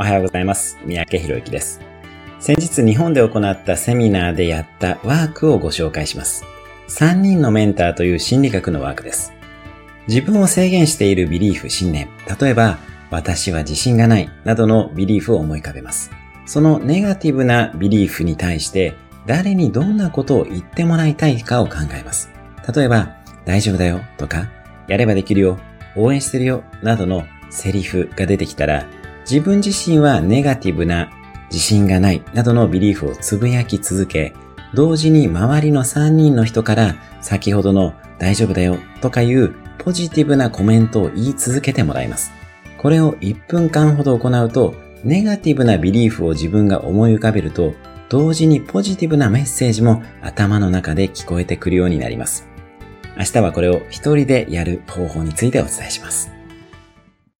おはようございます。三宅博之です。先日日本で行ったセミナーでやったワークをご紹介します。3人のメンターという心理学のワークです。自分を制限しているビリーフ、信念。例えば、私は自信がないなどのビリーフを思い浮かべます。そのネガティブなビリーフに対して、誰にどんなことを言ってもらいたいかを考えます。例えば、大丈夫だよとか、やればできるよ、応援してるよなどのセリフが出てきたら、自分自身はネガティブな自信がないなどのビリーフをつぶやき続け、同時に周りの3人の人から先ほどの大丈夫だよとかいうポジティブなコメントを言い続けてもらいます。これを1分間ほど行うと、ネガティブなビリーフを自分が思い浮かべると、同時にポジティブなメッセージも頭の中で聞こえてくるようになります。明日はこれを一人でやる方法についてお伝えします。